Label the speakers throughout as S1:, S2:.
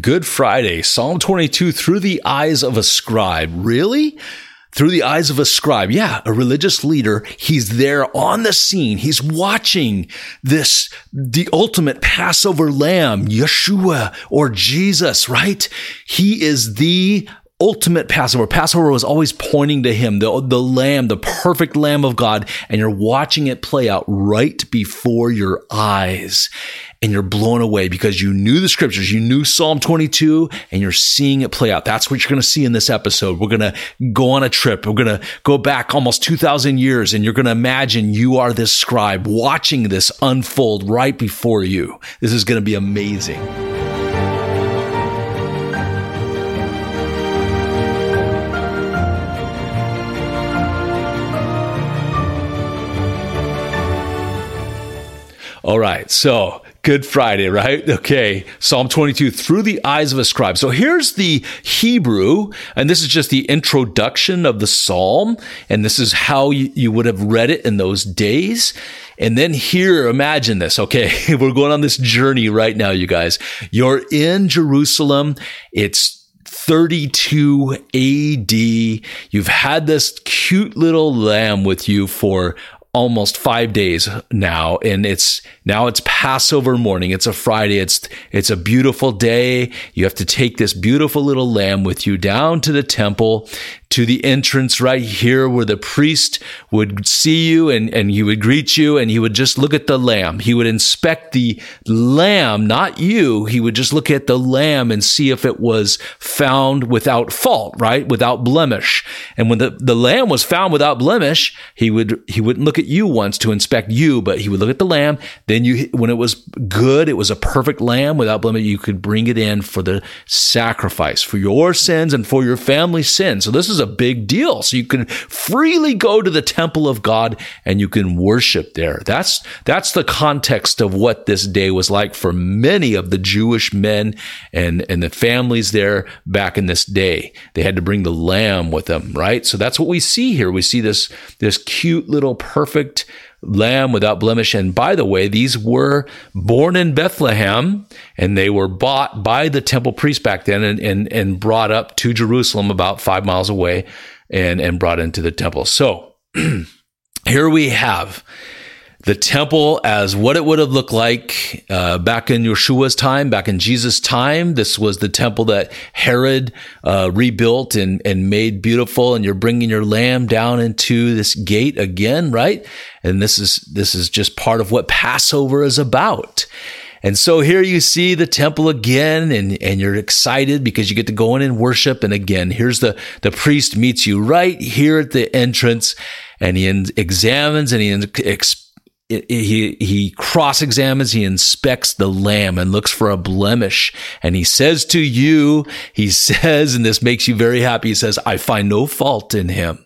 S1: Good Friday, Psalm 22 through the eyes of a scribe. Really? Through the eyes of a scribe. Yeah, a religious leader. He's there on the scene. He's watching this, the ultimate Passover lamb, Yeshua or Jesus, right? He is the ultimate Passover. Passover was always pointing to him, the, the lamb, the perfect lamb of God, and you're watching it play out right before your eyes. And you're blown away because you knew the scriptures, you knew Psalm 22, and you're seeing it play out. That's what you're going to see in this episode. We're going to go on a trip. We're going to go back almost 2,000 years, and you're going to imagine you are this scribe watching this unfold right before you. This is going to be amazing. Right. So Good Friday, right? Okay. Psalm 22 through the eyes of a scribe. So here's the Hebrew, and this is just the introduction of the Psalm. And this is how you, you would have read it in those days. And then here, imagine this. Okay. We're going on this journey right now, you guys. You're in Jerusalem. It's 32 AD. You've had this cute little lamb with you for almost five days now and it's now it's passover morning. It's a friday. It's it's a beautiful day. You have to take this beautiful little lamb with you down to the temple to the entrance right here where the priest would see you and, and he would greet you and he would just look at the lamb. He would inspect the lamb, not you. He would just look at the lamb and see if it was found without fault, right? Without blemish. And when the, the lamb was found without blemish, he would, he wouldn't look at you once to inspect you, but he would look at the lamb. Then you, when it was good, it was a perfect lamb without blemish, you could bring it in for the sacrifice for your sins and for your family's sins. So this is a a big deal. So you can freely go to the temple of God and you can worship there. That's, that's the context of what this day was like for many of the Jewish men and, and the families there back in this day. They had to bring the lamb with them, right? So that's what we see here. We see this, this cute little perfect lamb without blemish. And by the way, these were born in Bethlehem and they were bought by the temple priest back then and, and, and brought up to Jerusalem about five miles away and, and brought into the temple. So here we have the temple as what it would have looked like uh, back in Yeshua's time, back in Jesus' time. This was the temple that Herod uh, rebuilt and, and made beautiful. And you're bringing your lamb down into this gate again, right? And this is this is just part of what Passover is about. And so here you see the temple again, and, and you're excited because you get to go in and worship. And again, here's the, the priest meets you right here at the entrance, and he examines and he he he cross examines, he inspects the lamb and looks for a blemish, and he says to you, he says, and this makes you very happy. He says, "I find no fault in him."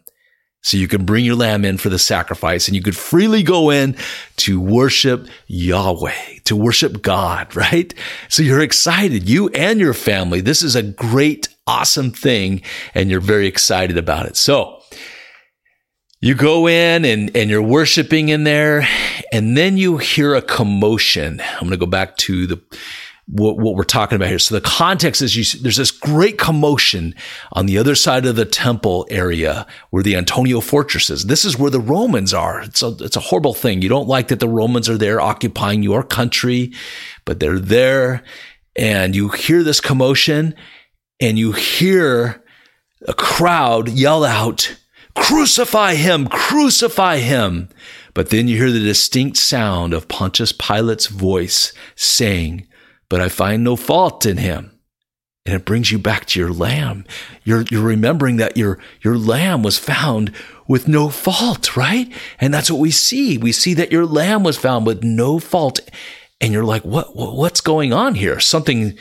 S1: So you can bring your lamb in for the sacrifice and you could freely go in to worship Yahweh, to worship God, right? So you're excited, you and your family. This is a great, awesome thing and you're very excited about it. So you go in and, and you're worshiping in there, and then you hear a commotion. I'm going to go back to the what, what, we're talking about here. So the context is you, there's this great commotion on the other side of the temple area where the Antonia fortress is. This is where the Romans are. It's a, it's a horrible thing. You don't like that the Romans are there occupying your country, but they're there and you hear this commotion and you hear a crowd yell out, Crucify him! Crucify him! But then you hear the distinct sound of Pontius Pilate's voice saying, But I find no fault in him. And it brings you back to your lamb. You're, you're remembering that your, your lamb was found with no fault, right? And that's what we see. We see that your lamb was found with no fault. And you're like, what, what's going on here? Something,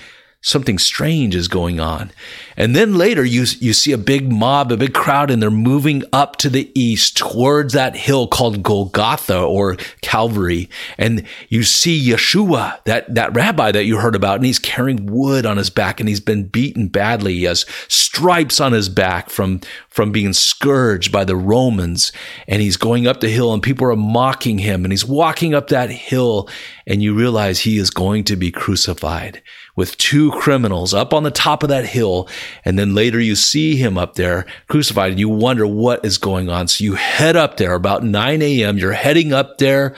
S1: something strange is going on. And then later you, you see a big mob, a big crowd, and they're moving up to the east towards that hill called Golgotha or Calvary. And you see Yeshua, that, that rabbi that you heard about, and he's carrying wood on his back and he's been beaten badly. He has stripes on his back from, from being scourged by the Romans. And he's going up the hill and people are mocking him and he's walking up that hill and you realize he is going to be crucified with two criminals up on the top of that hill. And then later you see him up there crucified and you wonder what is going on. So you head up there about 9 a.m. You're heading up there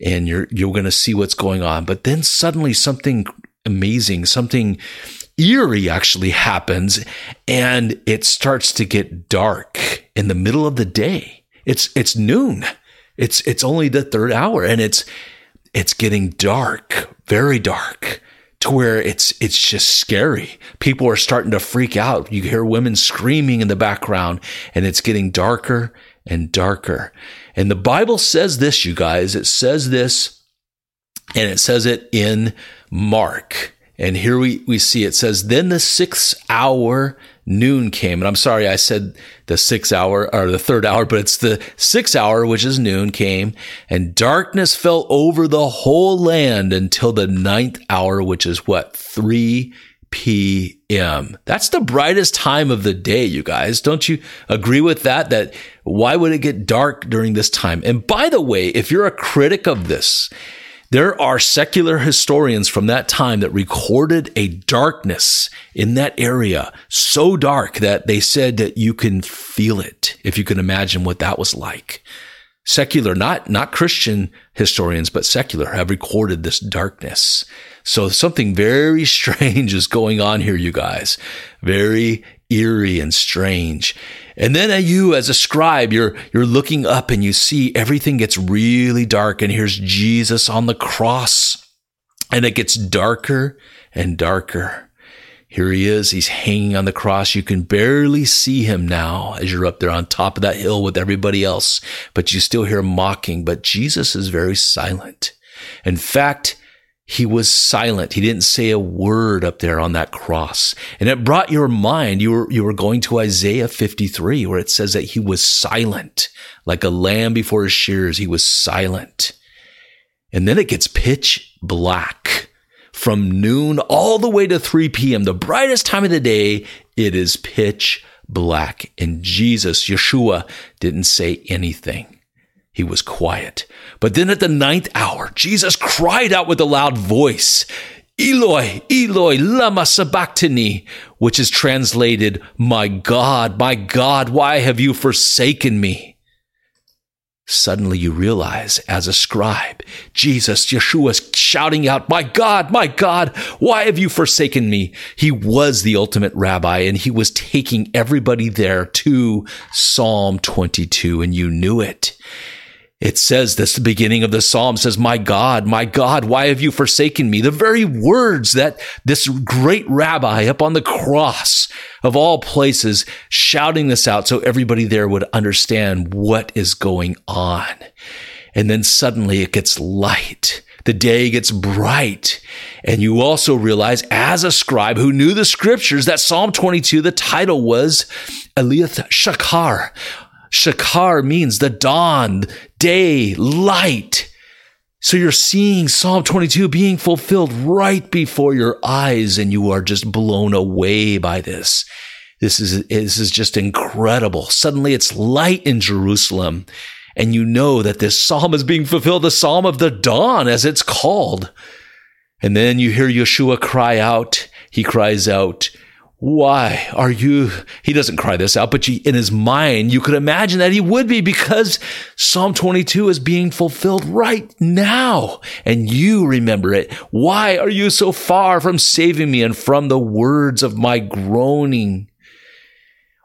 S1: and you're, you're going to see what's going on. But then suddenly something amazing, something eerie actually happens and it starts to get dark in the middle of the day. It's, it's noon. It's, it's only the third hour and it's, it's getting dark, very dark to where it's it's just scary. People are starting to freak out. You hear women screaming in the background and it's getting darker and darker. And the Bible says this, you guys. It says this and it says it in Mark. And here we, we see it says, then the sixth hour noon came. And I'm sorry, I said the six hour or the third hour, but it's the six hour, which is noon came and darkness fell over the whole land until the ninth hour, which is what? 3 p.m. That's the brightest time of the day, you guys. Don't you agree with that? That why would it get dark during this time? And by the way, if you're a critic of this, there are secular historians from that time that recorded a darkness in that area so dark that they said that you can feel it if you can imagine what that was like. Secular, not, not Christian historians, but secular have recorded this darkness. So something very strange is going on here, you guys. Very eerie and strange. And then you as a scribe, you're, you're looking up and you see everything gets really dark and here's Jesus on the cross and it gets darker and darker. Here he is. He's hanging on the cross. You can barely see him now as you're up there on top of that hill with everybody else, but you still hear mocking. But Jesus is very silent. In fact, he was silent. He didn't say a word up there on that cross. And it brought your mind, you were, you were going to Isaiah 53 where it says that he was silent, like a lamb before his shears. He was silent. And then it gets pitch black from noon all the way to 3 p.m. The brightest time of the day, it is pitch black. And Jesus, Yeshua, didn't say anything. He was quiet. But then at the ninth hour, Jesus cried out with a loud voice, Eloi, Eloi, lama sabachthani, which is translated, My God, my God, why have you forsaken me? Suddenly you realize, as a scribe, Jesus, Yeshua shouting out, My God, my God, why have you forsaken me? He was the ultimate rabbi and he was taking everybody there to Psalm 22 and you knew it. It says this, the beginning of the psalm says, My God, my God, why have you forsaken me? The very words that this great rabbi up on the cross of all places shouting this out so everybody there would understand what is going on. And then suddenly it gets light. The day gets bright. And you also realize as a scribe who knew the scriptures that Psalm 22, the title was Eliath Shakar Shakar means the dawn, day, light. So you're seeing Psalm 22 being fulfilled right before your eyes and you are just blown away by this. This is, this is just incredible. Suddenly it's light in Jerusalem and you know that this psalm is being fulfilled, the psalm of the dawn as it's called. And then you hear Yeshua cry out. He cries out, why are you? He doesn't cry this out, but in his mind, you could imagine that he would be because Psalm 22 is being fulfilled right now. And you remember it. Why are you so far from saving me and from the words of my groaning?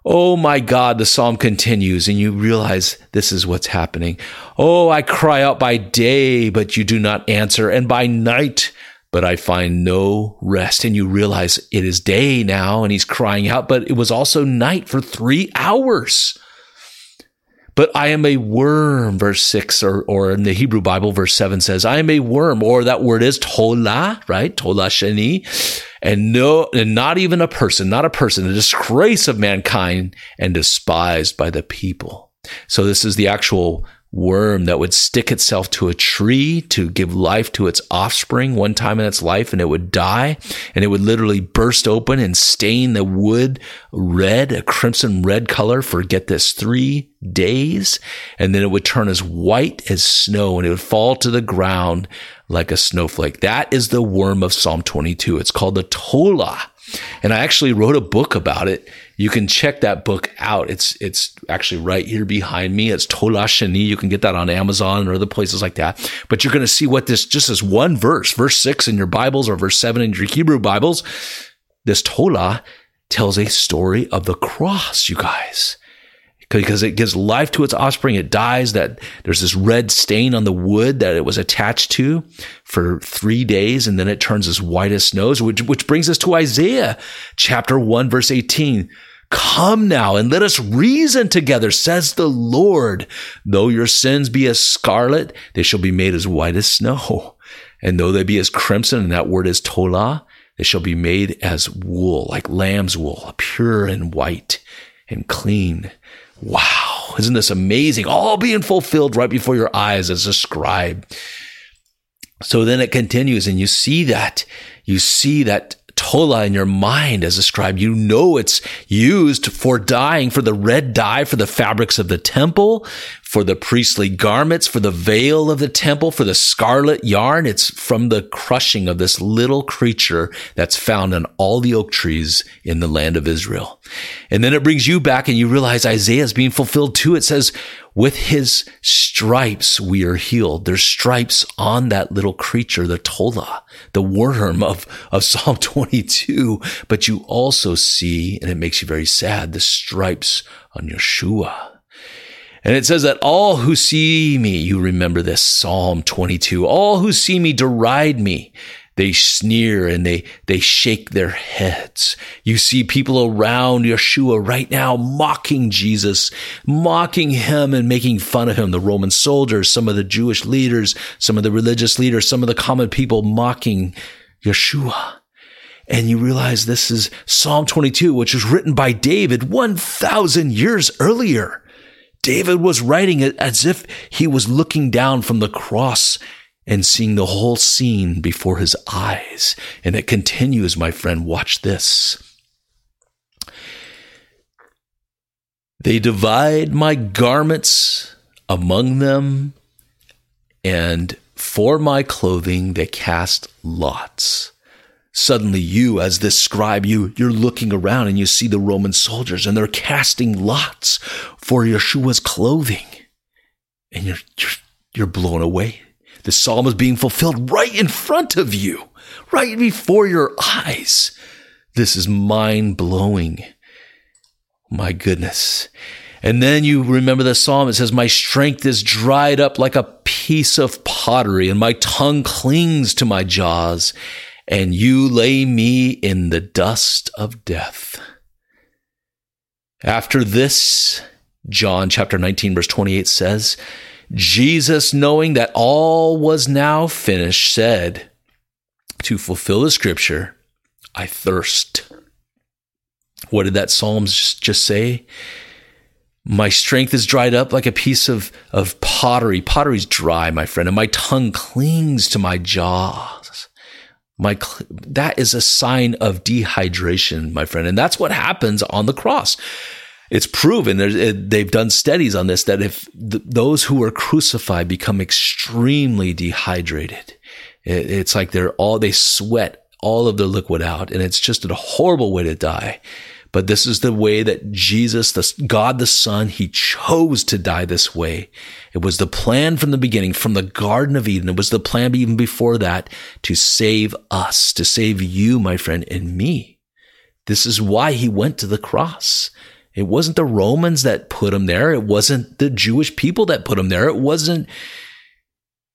S1: Oh my God, the psalm continues and you realize this is what's happening. Oh, I cry out by day, but you do not answer. And by night, but I find no rest. And you realize it is day now and he's crying out, but it was also night for three hours. But I am a worm, verse six, or, or in the Hebrew Bible, verse seven says, I am a worm, or that word is tola, right? Tola sheni. And no, and not even a person, not a person, a disgrace of mankind and despised by the people. So this is the actual worm that would stick itself to a tree to give life to its offspring one time in its life and it would die and it would literally burst open and stain the wood red, a crimson red color for get this three days. And then it would turn as white as snow and it would fall to the ground like a snowflake. That is the worm of Psalm 22. It's called the Tola. And I actually wrote a book about it. You can check that book out. It's it's actually right here behind me. It's Tola Shani. You can get that on Amazon or other places like that. But you're going to see what this just this one verse, verse six in your Bibles or verse seven in your Hebrew Bibles. This Tola tells a story of the cross, you guys because it gives life to its offspring. It dies that there's this red stain on the wood that it was attached to for three days. And then it turns as white as snow, which, which brings us to Isaiah chapter one, verse 18. Come now and let us reason together, says the Lord. Though your sins be as scarlet, they shall be made as white as snow. And though they be as crimson, and that word is tola, they shall be made as wool, like lamb's wool, pure and white and clean. Wow, isn't this amazing? All being fulfilled right before your eyes as a scribe. So then it continues, and you see that. You see that Tola in your mind as a scribe. You know it's used for dyeing, for the red dye, for the fabrics of the temple, for the priestly garments, for the veil of the temple, for the scarlet yarn. It's from the crushing of this little creature that's found on all the oak trees in the land of Israel. And then it brings you back and you realize Isaiah is being fulfilled too. It says, with his stripes we are healed. There's stripes on that little creature, the tola, the worm of, of Psalm 22. But you also see, and it makes you very sad, the stripes on Yeshua. And it says that all who see me, you remember this Psalm 22, all who see me deride me. They sneer and they, they shake their heads. You see people around Yeshua right now mocking Jesus, mocking him and making fun of him. The Roman soldiers, some of the Jewish leaders, some of the religious leaders, some of the common people mocking Yeshua. And you realize this is Psalm 22, which was written by David 1,000 years earlier. David was writing it as if he was looking down from the cross and seeing the whole scene before his eyes. And it continues, my friend. Watch this. They divide my garments among them, and for my clothing they cast lots. Suddenly, you, as this scribe, you, you're looking around and you see the Roman soldiers and they're casting lots for Yeshua's clothing. And you're, you're, you're blown away. The psalm is being fulfilled right in front of you, right before your eyes. This is mind blowing. My goodness. And then you remember the psalm. It says, My strength is dried up like a piece of pottery, and my tongue clings to my jaws, and you lay me in the dust of death. After this, John chapter 19, verse 28 says, Jesus, knowing that all was now finished, said, To fulfill the scripture, I thirst. What did that Psalm just say? My strength is dried up like a piece of, of pottery. Pottery's dry, my friend, and my tongue clings to my jaws. My, that is a sign of dehydration, my friend. And that's what happens on the cross it's proven it, they've done studies on this that if th- those who are crucified become extremely dehydrated it, it's like they're all they sweat all of their liquid out and it's just a horrible way to die but this is the way that Jesus, the God the Son, he chose to die this way. It was the plan from the beginning, from the Garden of Eden. It was the plan even before that to save us, to save you, my friend, and me. This is why he went to the cross. It wasn't the Romans that put him there. It wasn't the Jewish people that put him there. It wasn't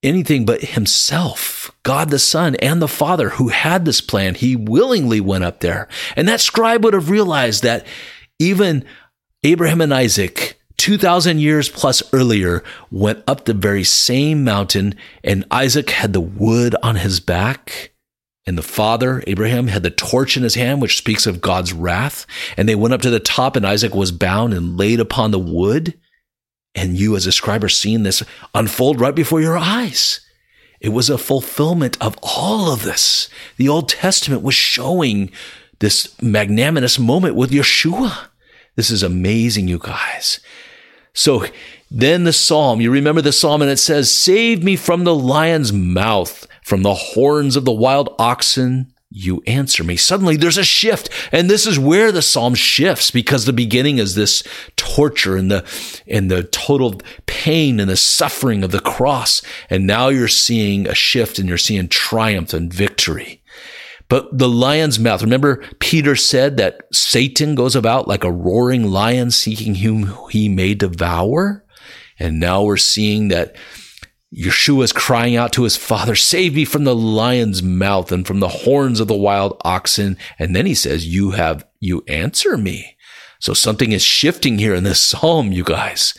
S1: anything but himself, God the Son and the Father who had this plan. He willingly went up there. And that scribe would have realized that even Abraham and Isaac, 2000 years plus earlier, went up the very same mountain and Isaac had the wood on his back and the father, Abraham, had the torch in his hand, which speaks of God's wrath. And they went up to the top, and Isaac was bound and laid upon the wood. And you, as a scribe, are seeing this unfold right before your eyes. It was a fulfillment of all of this. The Old Testament was showing this magnanimous moment with Yeshua. This is amazing, you guys. So then the psalm, you remember the psalm, and it says, Save me from the lion's mouth From the horns of the wild oxen, you answer me. Suddenly there's a shift. And this is where the psalm shifts because the beginning is this torture and the, and the total pain and the suffering of the cross. And now you're seeing a shift and you're seeing triumph and victory. But the lion's mouth, remember Peter said that Satan goes about like a roaring lion seeking whom he may devour. And now we're seeing that Yeshua is crying out to his father, save me from the lion's mouth and from the horns of the wild oxen. And then he says, you have, you answer me. So something is shifting here in this psalm, you guys.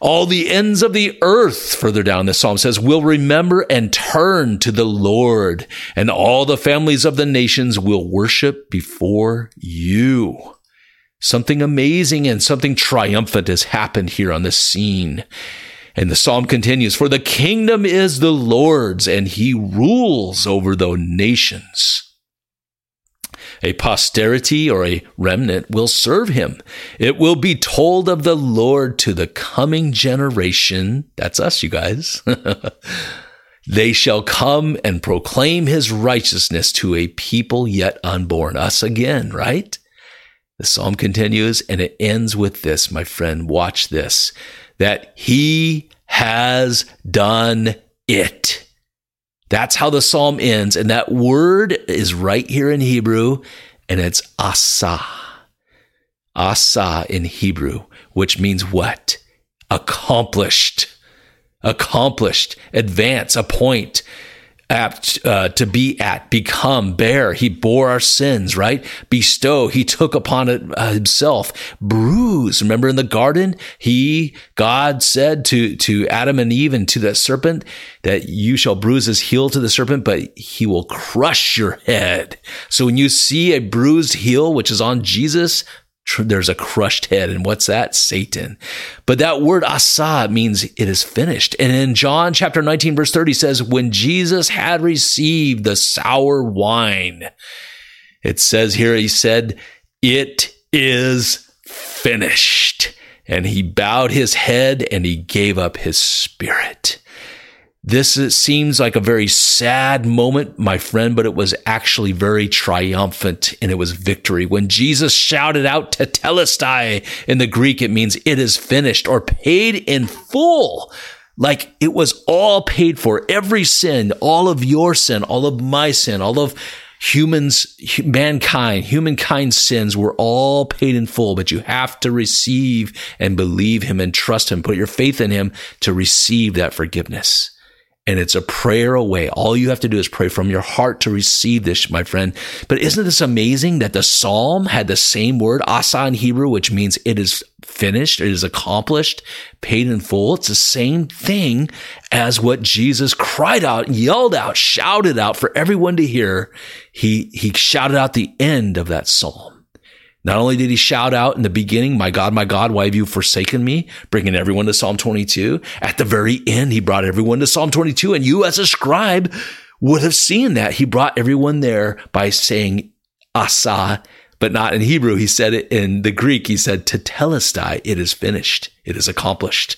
S1: All the ends of the earth, further down the psalm says, will remember and turn to the Lord, and all the families of the nations will worship before you. Something amazing and something triumphant has happened here on this scene. And the psalm continues, for the kingdom is the Lord's and he rules over the nations. A posterity or a remnant will serve him. It will be told of the Lord to the coming generation. That's us, you guys. they shall come and proclaim his righteousness to a people yet unborn. Us again, right? The psalm continues and it ends with this, my friend. Watch this that he has done it. That's how the psalm ends. And that word is right here in Hebrew, and it's asa. Asa in Hebrew, which means what? Accomplished. Accomplished. Advance, appoint apt uh, to be at, become, bear. He bore our sins, right? Bestow. He took upon it uh, himself. Bruise. Remember in the garden, he, God said to, to Adam and Eve and to that serpent that you shall bruise his heel to the serpent, but he will crush your head. So when you see a bruised heel, which is on Jesus, there's a crushed head. And what's that? Satan. But that word asa means it is finished. And in John chapter 19, verse 30 says, when Jesus had received the sour wine, it says here, he said, it is finished. And he bowed his head and he gave up his spirit. This seems like a very sad moment, my friend, but it was actually very triumphant and it was victory. When Jesus shouted out tetelestai in the Greek, it means it is finished or paid in full. Like it was all paid for. Every sin, all of your sin, all of my sin, all of humans, mankind, humankind's sins were all paid in full, but you have to receive and believe him and trust him, put your faith in him to receive that forgiveness and it's a prayer away. All you have to do is pray from your heart to receive this, my friend. But isn't this amazing that the psalm had the same word, asa in Hebrew, which means it is finished, it is accomplished, paid in full. It's the same thing as what Jesus cried out, yelled out, shouted out for everyone to hear. He, he shouted out the end of that psalm. Not only did he shout out in the beginning, My God, my God, why have you forsaken me? Bringing everyone to Psalm 22. At the very end, he brought everyone to Psalm 22. And you as a scribe would have seen that. He brought everyone there by saying asa, but not in Hebrew. He said it in the Greek. He said tetelestai. It is finished. It is accomplished.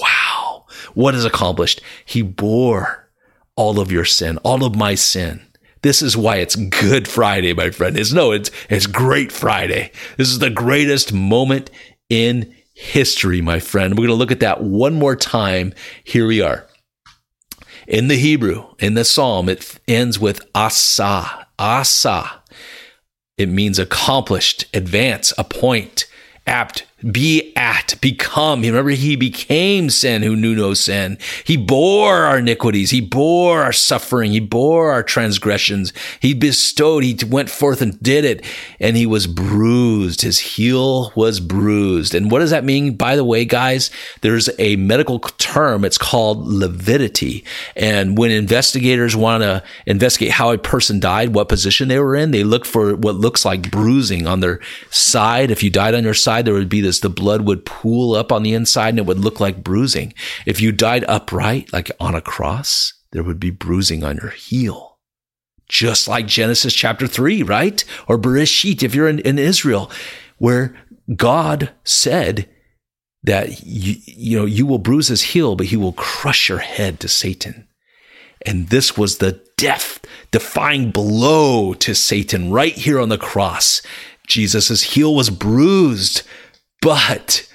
S1: Wow. What is accomplished? He bore all of your sin, all of my sin. This is why it's Good Friday, my friend. It's no, it's it's Great Friday. This is the greatest moment in history, my friend. We're going to look at that one more time. Here we are. In the Hebrew, in the Psalm, it ends with asa. Asa. It means accomplished, advance, appoint, apt, be at, become. Remember, he became sin who knew no sin. He bore our iniquities. He bore our suffering. He bore our transgressions. He bestowed, he went forth and did it. And he was bruised. His heel was bruised. And what does that mean? By the way, guys, there's a medical term. It's called lividity. And when investigators want to investigate how a person died, what position they were in, they look for what looks like bruising on their side. If you died on your side, there would be the blood would pool up on the inside and it would look like bruising. If you died upright, like on a cross, there would be bruising on your heel. Just like Genesis chapter three, right? Or Bereshit, if you're in, in Israel, where God said that you, you know, you will bruise his heel, but he will crush your head to Satan. And this was the death defying blow to Satan right here on the cross. Jesus' heel was bruised, but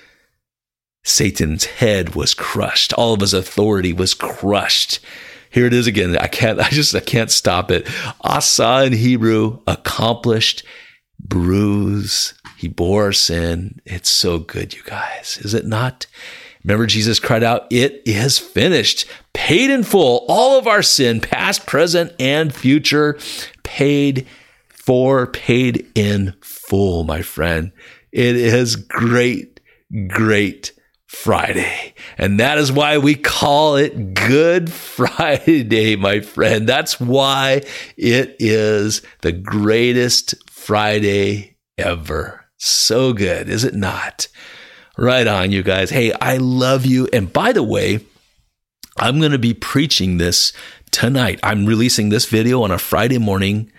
S1: Satan's head was crushed. All of his authority was crushed. Here it is again. I can't, I just, I can't stop it. Asa in Hebrew, accomplished, bruise. He bore sin. It's so good, you guys. Is it not? Remember, Jesus cried out, It is finished, paid in full, all of our sin, past, present, and future, paid for, paid in full, my friend. It is great, great Friday. And that is why we call it Good Friday, my friend. That's why it is the greatest Friday ever. So good, is it not? Right on, you guys. Hey, I love you. And by the way, I'm going to be preaching this tonight. I'm releasing this video on a Friday morning,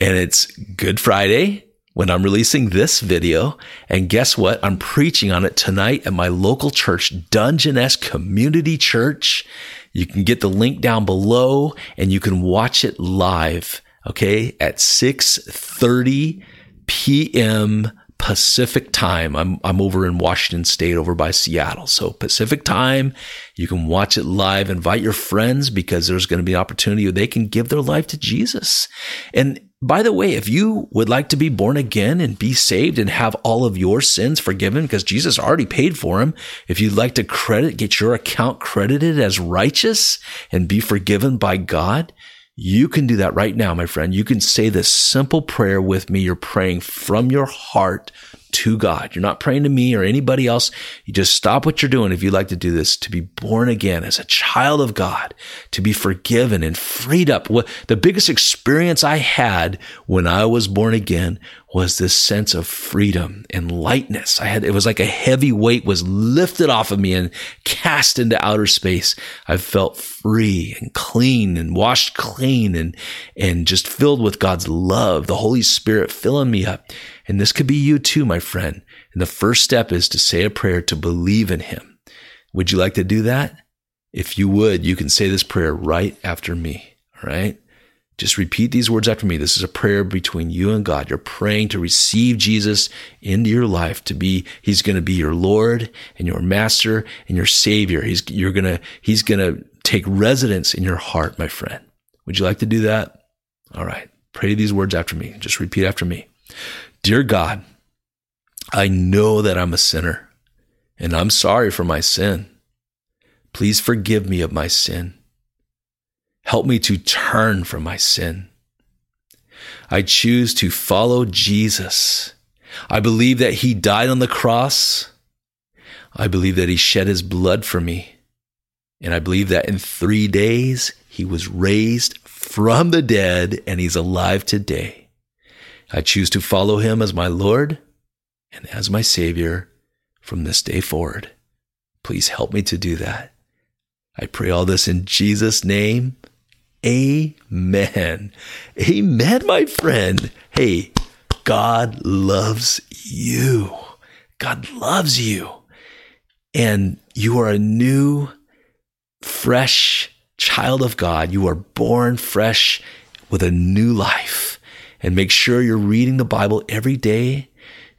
S1: and it's Good Friday when I'm releasing this video. And guess what? I'm preaching on it tonight at my local church, Dungeness Community Church. You can get the link down below and you can watch it live. Okay. At 6:30 p.m. Pacific time. I'm, I'm over in Washington state over by Seattle. So Pacific time, you can watch it live. Invite your friends because there's going to be an opportunity where they can give their life to Jesus. And by the way, if you would like to be born again and be saved and have all of your sins forgiven because Jesus already paid for them, if you'd like to credit, get your account credited as righteous and be forgiven by God, you can do that right now, my friend. You can say this simple prayer with me. You're praying from your heart to God. You're not praying to me or anybody else. You just stop what you're doing if you'd like to do this, to be born again as a child of God, to be forgiven and freed up. The biggest experience I had when I was born again was this sense of freedom and lightness. I had, it was like a heavy weight was lifted off of me and cast into outer space. I felt free and clean and washed clean and, and just filled with God's love, the Holy Spirit filling me up. And this could be you too, my friend. And the first step is to say a prayer to believe in him. Would you like to do that? If you would, you can say this prayer right after me. All right. Just repeat these words after me. This is a prayer between you and God. You're praying to receive Jesus into your life to be, he's going to be your Lord and your master and your savior. He's, you're going to, he's going to take residence in your heart, my friend. Would you like to do that? All right. Pray these words after me. Just repeat after me. Dear God, I know that I'm a sinner and I'm sorry for my sin. Please forgive me of my sin. Help me to turn from my sin. I choose to follow Jesus. I believe that he died on the cross. I believe that he shed his blood for me. And I believe that in three days he was raised from the dead and he's alive today. I choose to follow him as my Lord and as my Savior from this day forward. Please help me to do that. I pray all this in Jesus' name. Amen. Amen, my friend. Hey, God loves you. God loves you. And you are a new, fresh child of God. You are born fresh with a new life. And make sure you're reading the Bible every day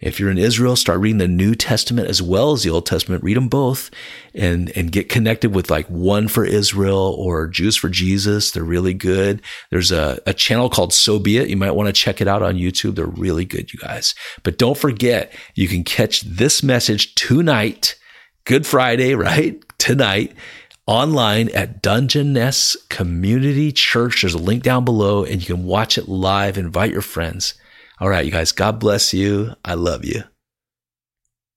S1: if you're in Israel, start reading the New Testament as well as the Old Testament. Read them both and, and get connected with like One for Israel or Jews for Jesus. They're really good. There's a, a channel called So Be It. You might want to check it out on YouTube. They're really good, you guys. But don't forget, you can catch this message tonight, Good Friday, right? Tonight online at Dungeness Community Church. There's a link down below and you can watch it live. Invite your friends. All right, you guys, God bless you. I love you.